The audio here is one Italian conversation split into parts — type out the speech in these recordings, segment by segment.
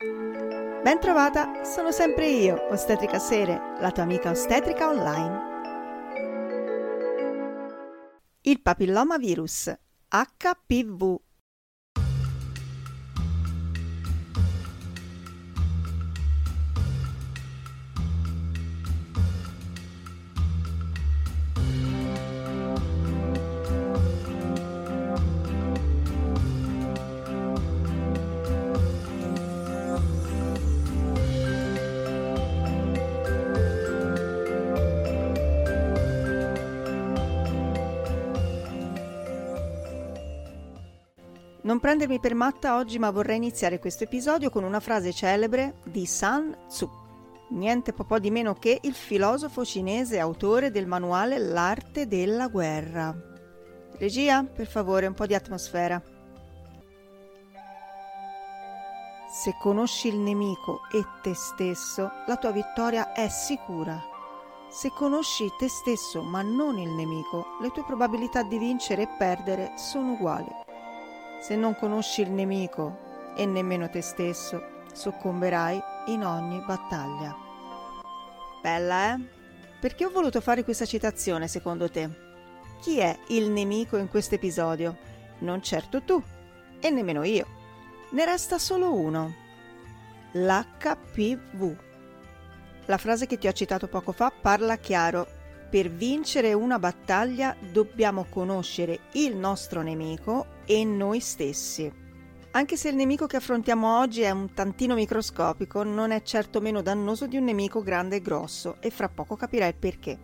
Ben trovata, sono sempre io, Ostetrica Sere, la tua amica ostetrica online. Il papilloma virus HPV Non prendermi per matta oggi, ma vorrei iniziare questo episodio con una frase celebre di Sun Tzu. Niente po' di meno che il filosofo cinese autore del manuale L'arte della guerra. Regia, per favore, un po' di atmosfera. Se conosci il nemico e te stesso, la tua vittoria è sicura. Se conosci te stesso ma non il nemico, le tue probabilità di vincere e perdere sono uguali. Se non conosci il nemico e nemmeno te stesso, soccomberai in ogni battaglia. Bella, eh? Perché ho voluto fare questa citazione, secondo te? Chi è il nemico in questo episodio? Non certo tu, e nemmeno io. Ne resta solo uno. L'HPV. La frase che ti ho citato poco fa parla chiaro per vincere una battaglia dobbiamo conoscere il nostro nemico e noi stessi. Anche se il nemico che affrontiamo oggi è un tantino microscopico, non è certo meno dannoso di un nemico grande e grosso e fra poco capirai il perché.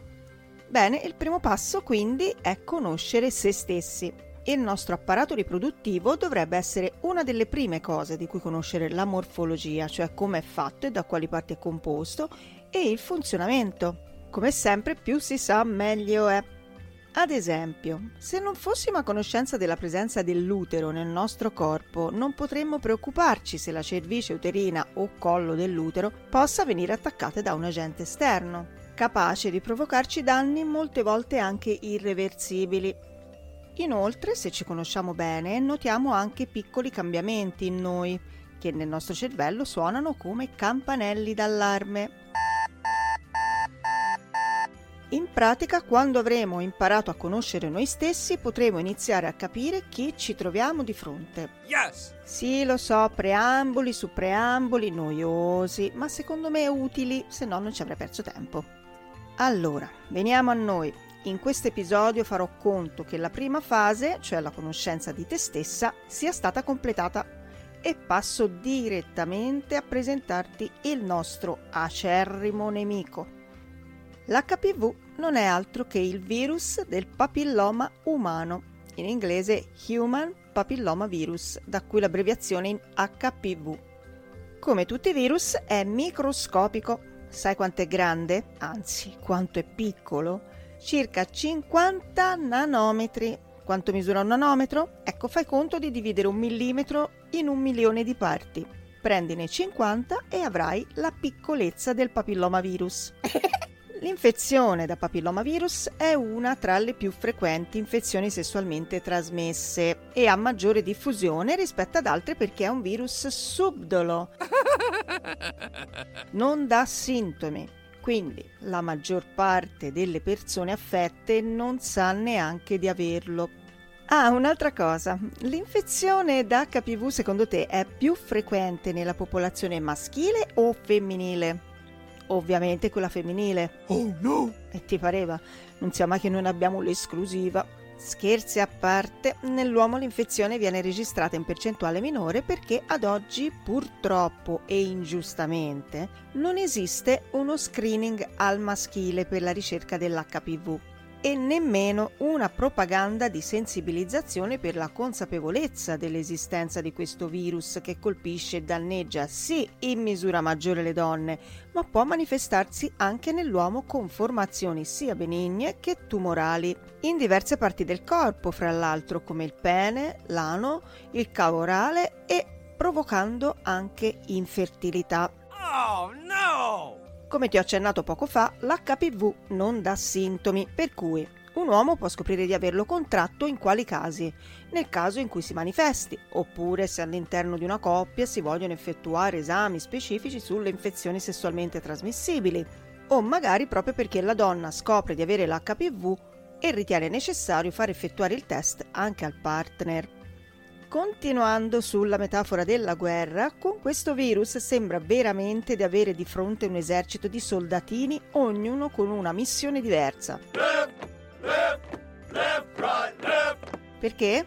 Bene, il primo passo quindi è conoscere se stessi. Il nostro apparato riproduttivo dovrebbe essere una delle prime cose di cui conoscere la morfologia, cioè come è fatto e da quali parti è composto, e il funzionamento, come sempre, più si sa, meglio è. Ad esempio, se non fossimo a conoscenza della presenza dell'utero nel nostro corpo, non potremmo preoccuparci se la cervice uterina o collo dell'utero possa venire attaccate da un agente esterno, capace di provocarci danni molte volte anche irreversibili. Inoltre, se ci conosciamo bene, notiamo anche piccoli cambiamenti in noi, che nel nostro cervello suonano come campanelli d'allarme. In pratica, quando avremo imparato a conoscere noi stessi, potremo iniziare a capire chi ci troviamo di fronte. Yes! Sì, lo so, preamboli su preamboli, noiosi, ma secondo me utili, se no non ci avrei perso tempo. Allora, veniamo a noi. In questo episodio farò conto che la prima fase, cioè la conoscenza di te stessa, sia stata completata e passo direttamente a presentarti il nostro acerrimo nemico. L'HPV non è altro che il virus del papilloma umano, in inglese Human Papilloma Virus, da cui l'abbreviazione in HPV. Come tutti i virus è microscopico. Sai quanto è grande? Anzi, quanto è piccolo? Circa 50 nanometri. Quanto misura un nanometro? Ecco, fai conto di dividere un millimetro in un milione di parti. Prendine 50 e avrai la piccolezza del papilloma virus. L'infezione da papillomavirus è una tra le più frequenti infezioni sessualmente trasmesse e ha maggiore diffusione rispetto ad altre perché è un virus subdolo. Non dà sintomi, quindi la maggior parte delle persone affette non sa neanche di averlo. Ah, un'altra cosa, l'infezione da HPV secondo te è più frequente nella popolazione maschile o femminile? Ovviamente quella femminile. Oh no! E ti pareva? Non sia mai che non abbiamo l'esclusiva. Scherzi a parte, nell'uomo l'infezione viene registrata in percentuale minore perché ad oggi purtroppo e ingiustamente non esiste uno screening al maschile per la ricerca dell'HPV e nemmeno una propaganda di sensibilizzazione per la consapevolezza dell'esistenza di questo virus che colpisce e danneggia sì in misura maggiore le donne, ma può manifestarsi anche nell'uomo con formazioni sia benigne che tumorali, in diverse parti del corpo, fra l'altro come il pene, l'ano, il cavo orale e provocando anche infertilità. Oh no! Come ti ho accennato poco fa, l'HPV non dà sintomi, per cui Un uomo può scoprire di averlo contratto in quali casi? Nel caso in cui si manifesti, oppure se all'interno di una coppia si vogliono effettuare esami specifici sulle infezioni sessualmente trasmissibili, o magari proprio perché la donna scopre di avere l'HPV e ritiene necessario far effettuare il test anche al partner. Continuando sulla metafora della guerra, con questo virus sembra veramente di avere di fronte un esercito di soldatini, ognuno con una missione diversa. Perché?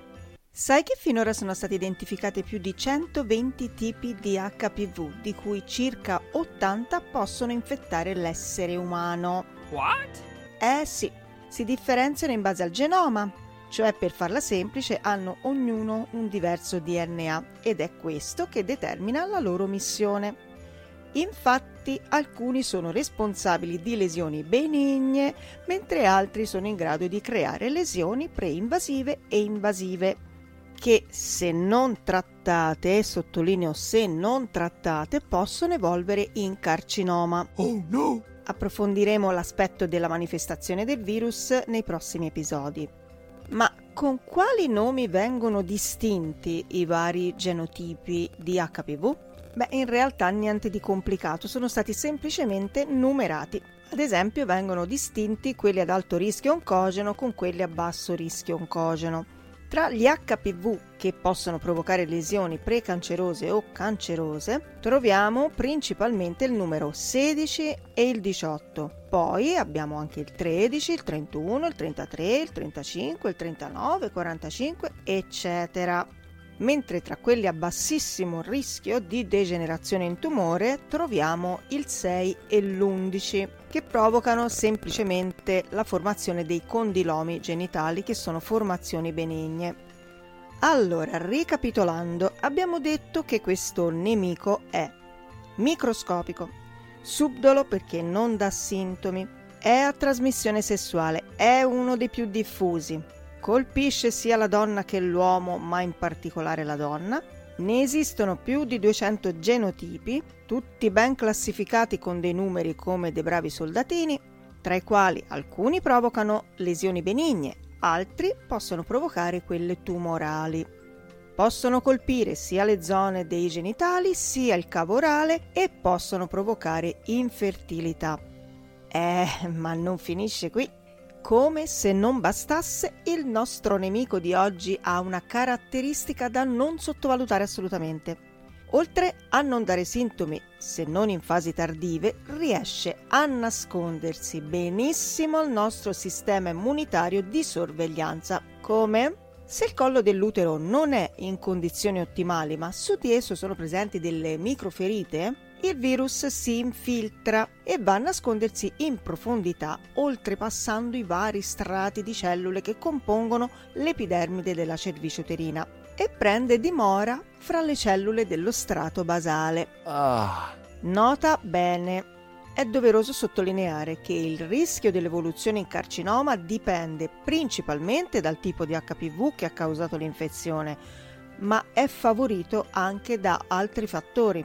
Sai che finora sono stati identificati più di 120 tipi di HPV, di cui circa 80 possono infettare l'essere umano. What? Eh sì, si differenziano in base al genoma, cioè per farla semplice hanno ognuno un diverso DNA ed è questo che determina la loro missione. Infatti alcuni sono responsabili di lesioni benigne, mentre altri sono in grado di creare lesioni preinvasive e invasive, che se non trattate, sottolineo se non trattate, possono evolvere in carcinoma. Oh no! Approfondiremo l'aspetto della manifestazione del virus nei prossimi episodi. Con quali nomi vengono distinti i vari genotipi di HPV? Beh, in realtà niente di complicato, sono stati semplicemente numerati. Ad esempio vengono distinti quelli ad alto rischio oncogeno con quelli a basso rischio oncogeno. Tra gli HPV che possono provocare lesioni precancerose o cancerose troviamo principalmente il numero 16 e il 18. Poi abbiamo anche il 13, il 31, il 33, il 35, il 39, il 45, eccetera mentre tra quelli a bassissimo rischio di degenerazione in tumore troviamo il 6 e l'11 che provocano semplicemente la formazione dei condilomi genitali che sono formazioni benigne. Allora, ricapitolando, abbiamo detto che questo nemico è microscopico, subdolo perché non dà sintomi, è a trasmissione sessuale, è uno dei più diffusi, colpisce sia la donna che l'uomo, ma in particolare la donna. Ne esistono più di 200 genotipi, tutti ben classificati con dei numeri come dei bravi soldatini, tra i quali alcuni provocano lesioni benigne, altri possono provocare quelle tumorali. Possono colpire sia le zone dei genitali sia il cavo orale e possono provocare infertilità. Eh, ma non finisce qui. Come se non bastasse, il nostro nemico di oggi ha una caratteristica da non sottovalutare assolutamente. Oltre a non dare sintomi, se non in fasi tardive, riesce a nascondersi benissimo al nostro sistema immunitario di sorveglianza. Come? Se il collo dell'utero non è in condizioni ottimali, ma su di esso sono presenti delle microferite, il virus si infiltra e va a nascondersi in profondità, oltrepassando i vari strati di cellule che compongono l'epidermide della cervice uterina e prende dimora fra le cellule dello strato basale. Ah. Nota bene. È doveroso sottolineare che il rischio dell'evoluzione in carcinoma dipende principalmente dal tipo di HPV che ha causato l'infezione, ma è favorito anche da altri fattori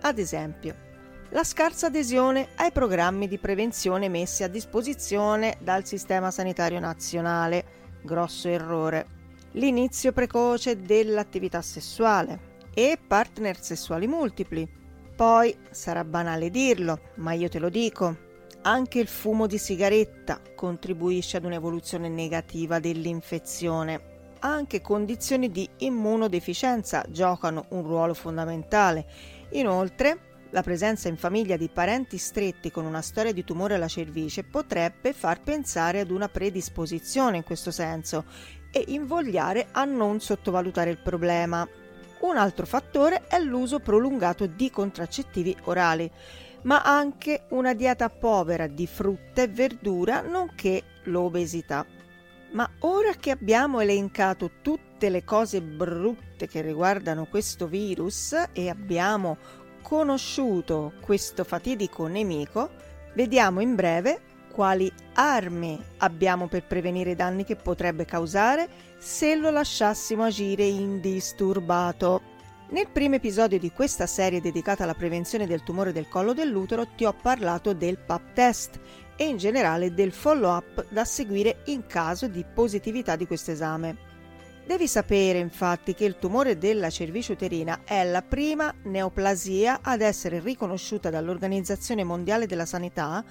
ad esempio, la scarsa adesione ai programmi di prevenzione messi a disposizione dal Sistema Sanitario Nazionale, grosso errore, l'inizio precoce dell'attività sessuale e partner sessuali multipli. Poi sarà banale dirlo, ma io te lo dico, anche il fumo di sigaretta contribuisce ad un'evoluzione negativa dell'infezione. Anche condizioni di immunodeficienza giocano un ruolo fondamentale Inoltre, la presenza in famiglia di parenti stretti con una storia di tumore alla cervice potrebbe far pensare ad una predisposizione in questo senso e invogliare a non sottovalutare il problema. Un altro fattore è l'uso prolungato di contraccettivi orali, ma anche una dieta povera di frutta e verdura, nonché l'obesità. Ma ora che abbiamo elencato tutte le cose brutte che riguardano questo virus e abbiamo conosciuto questo fatidico nemico, vediamo in breve quali armi abbiamo per prevenire i danni che potrebbe causare se lo lasciassimo agire indisturbato. Nel primo episodio di questa serie dedicata alla prevenzione del tumore del collo dell'utero ti ho parlato del PAP test e in generale del follow-up da seguire in caso di positività di questo esame. Devi sapere infatti che il tumore della cervice uterina è la prima neoplasia ad essere riconosciuta dall'Organizzazione Mondiale della Sanità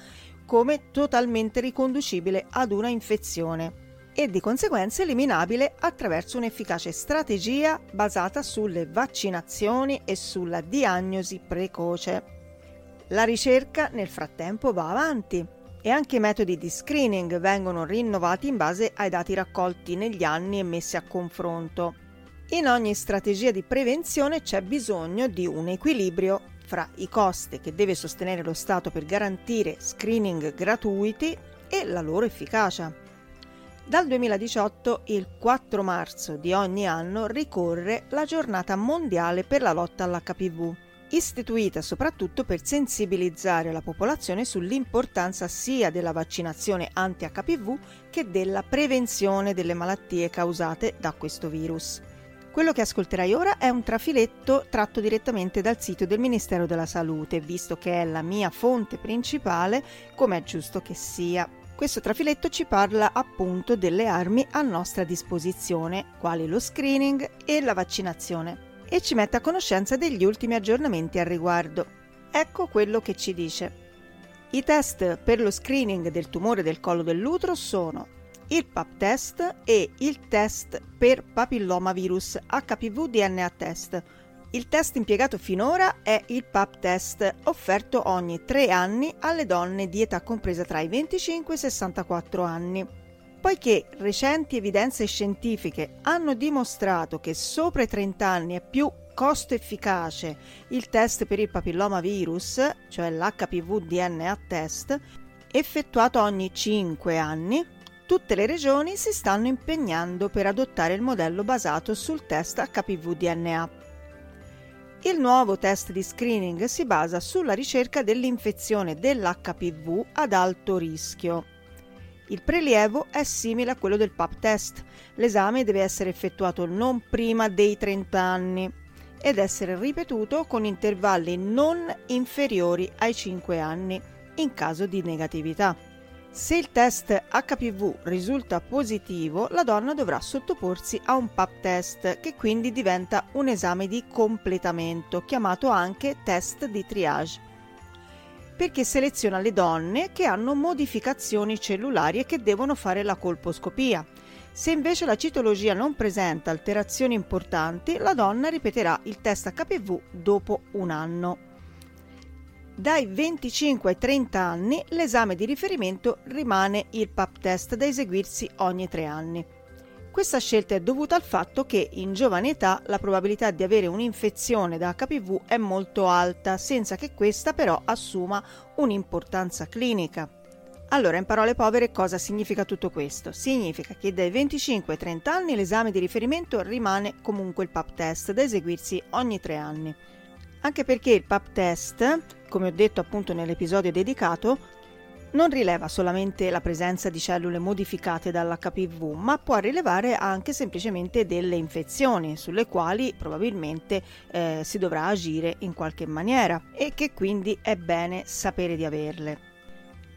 come totalmente riconducibile ad una infezione e di conseguenza eliminabile attraverso un'efficace strategia basata sulle vaccinazioni e sulla diagnosi precoce. La ricerca nel frattempo va avanti e anche i metodi di screening vengono rinnovati in base ai dati raccolti negli anni e messi a confronto. In ogni strategia di prevenzione c'è bisogno di un equilibrio fra i costi che deve sostenere lo Stato per garantire screening gratuiti e la loro efficacia. Dal 2018, il 4 marzo di ogni anno, ricorre la giornata mondiale per la lotta all'HPV, istituita soprattutto per sensibilizzare la popolazione sull'importanza sia della vaccinazione anti-HPV che della prevenzione delle malattie causate da questo virus. Quello che ascolterai ora è un trafiletto tratto direttamente dal sito del Ministero della Salute, visto che è la mia fonte principale, come è giusto che sia. Questo trafiletto ci parla appunto delle armi a nostra disposizione, quali lo screening e la vaccinazione, e ci mette a conoscenza degli ultimi aggiornamenti al riguardo. Ecco quello che ci dice. I test per lo screening del tumore del collo dell'utero sono il PAP test e il test per papillomavirus HPV DNA test, il test impiegato finora è il PAP test, offerto ogni 3 anni alle donne di età compresa tra i 25 e i 64 anni. Poiché recenti evidenze scientifiche hanno dimostrato che sopra i 30 anni è più costo efficace il test per il papillomavirus, cioè l'HPV DNA test, effettuato ogni 5 anni, tutte le regioni si stanno impegnando per adottare il modello basato sul test HPV DNA. Il nuovo test di screening si basa sulla ricerca dell'infezione dell'HPV ad alto rischio. Il prelievo è simile a quello del PAP test. L'esame deve essere effettuato non prima dei 30 anni ed essere ripetuto con intervalli non inferiori ai 5 anni in caso di negatività. Se il test HPV risulta positivo, la donna dovrà sottoporsi a un PAP test, che quindi diventa un esame di completamento, chiamato anche test di triage, perché seleziona le donne che hanno modificazioni cellulari e che devono fare la colposcopia. Se invece la citologia non presenta alterazioni importanti, la donna ripeterà il test HPV dopo un anno. Dai 25 ai 30 anni l'esame di riferimento rimane il PAP test da eseguirsi ogni 3 anni. Questa scelta è dovuta al fatto che in giovane età la probabilità di avere un'infezione da HPV è molto alta, senza che questa però assuma un'importanza clinica. Allora, in parole povere, cosa significa tutto questo? Significa che dai 25 ai 30 anni l'esame di riferimento rimane comunque il PAP test da eseguirsi ogni 3 anni. Anche perché il PAP test come ho detto appunto nell'episodio dedicato, non rileva solamente la presenza di cellule modificate dall'HPV, ma può rilevare anche semplicemente delle infezioni sulle quali probabilmente eh, si dovrà agire in qualche maniera e che quindi è bene sapere di averle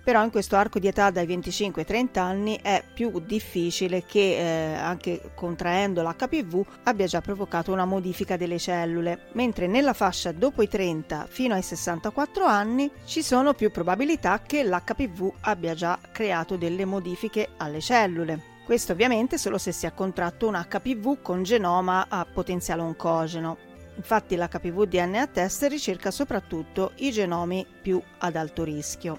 però in questo arco di età dai 25 ai 30 anni è più difficile che eh, anche contraendo l'HPV abbia già provocato una modifica delle cellule, mentre nella fascia dopo i 30 fino ai 64 anni ci sono più probabilità che l'HPV abbia già creato delle modifiche alle cellule. Questo ovviamente solo se si è contratto un HPV con genoma a potenziale oncogeno. Infatti l'HPV DNA test ricerca soprattutto i genomi più ad alto rischio.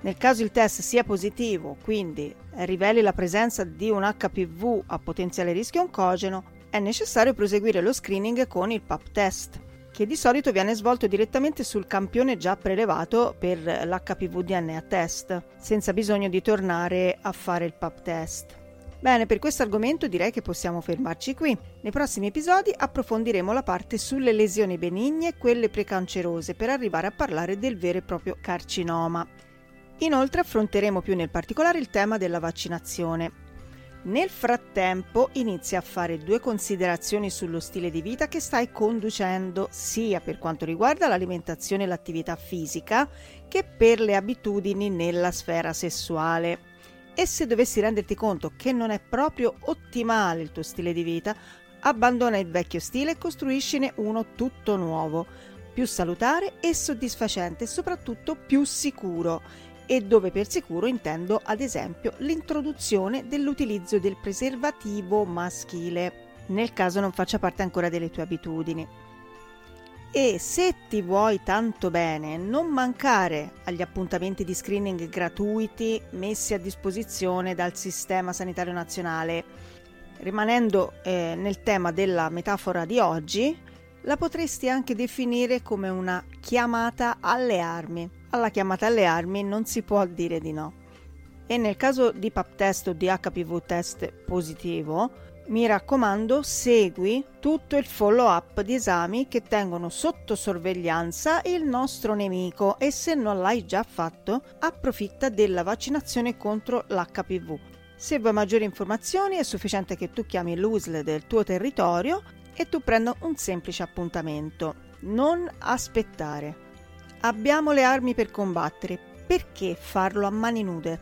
Nel caso il test sia positivo, quindi riveli la presenza di un HPV a potenziale rischio oncogeno, è necessario proseguire lo screening con il PAP test, che di solito viene svolto direttamente sul campione già prelevato per l'HPV DNA test, senza bisogno di tornare a fare il PAP test. Bene, per questo argomento direi che possiamo fermarci qui. Nei prossimi episodi approfondiremo la parte sulle lesioni benigne e quelle precancerose per arrivare a parlare del vero e proprio carcinoma. Inoltre affronteremo più nel particolare il tema della vaccinazione. Nel frattempo inizia a fare due considerazioni sullo stile di vita che stai conducendo, sia per quanto riguarda l'alimentazione e l'attività fisica, che per le abitudini nella sfera sessuale. E se dovessi renderti conto che non è proprio ottimale il tuo stile di vita, abbandona il vecchio stile e costruiscine uno tutto nuovo, più salutare e soddisfacente e soprattutto più sicuro e dove per sicuro intendo ad esempio l'introduzione dell'utilizzo del preservativo maschile, nel caso non faccia parte ancora delle tue abitudini. E se ti vuoi tanto bene, non mancare agli appuntamenti di screening gratuiti messi a disposizione dal Sistema Sanitario Nazionale. Rimanendo eh, nel tema della metafora di oggi, la potresti anche definire come una chiamata alle armi alla chiamata alle armi non si può dire di no. E nel caso di PAP test o di HPV test positivo, mi raccomando, segui tutto il follow up di esami che tengono sotto sorveglianza il nostro nemico e se non l'hai già fatto, approfitta della vaccinazione contro l'HPV. Se vuoi maggiori informazioni è sufficiente che tu chiami l'USL del tuo territorio e tu prenda un semplice appuntamento. Non aspettare. Abbiamo le armi per combattere, perché farlo a mani nude?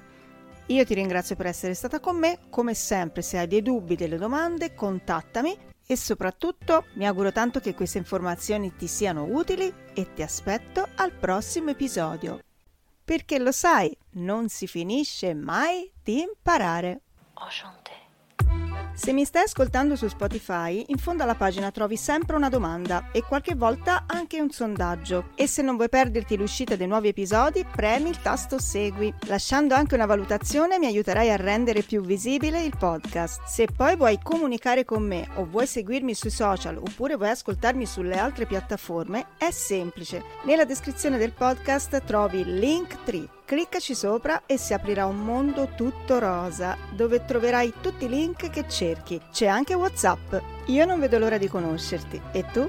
Io ti ringrazio per essere stata con me, come sempre se hai dei dubbi, delle domande, contattami e soprattutto mi auguro tanto che queste informazioni ti siano utili e ti aspetto al prossimo episodio. Perché lo sai, non si finisce mai di imparare. Enchanté. Se mi stai ascoltando su Spotify, in fondo alla pagina trovi sempre una domanda e qualche volta anche un sondaggio. E se non vuoi perderti l'uscita dei nuovi episodi, premi il tasto Segui. Lasciando anche una valutazione mi aiuterai a rendere più visibile il podcast. Se poi vuoi comunicare con me o vuoi seguirmi sui social oppure vuoi ascoltarmi sulle altre piattaforme, è semplice. Nella descrizione del podcast trovi il link tree Cliccaci sopra e si aprirà un mondo tutto rosa, dove troverai tutti i link che cerchi. C'è anche WhatsApp. Io non vedo l'ora di conoscerti. E tu?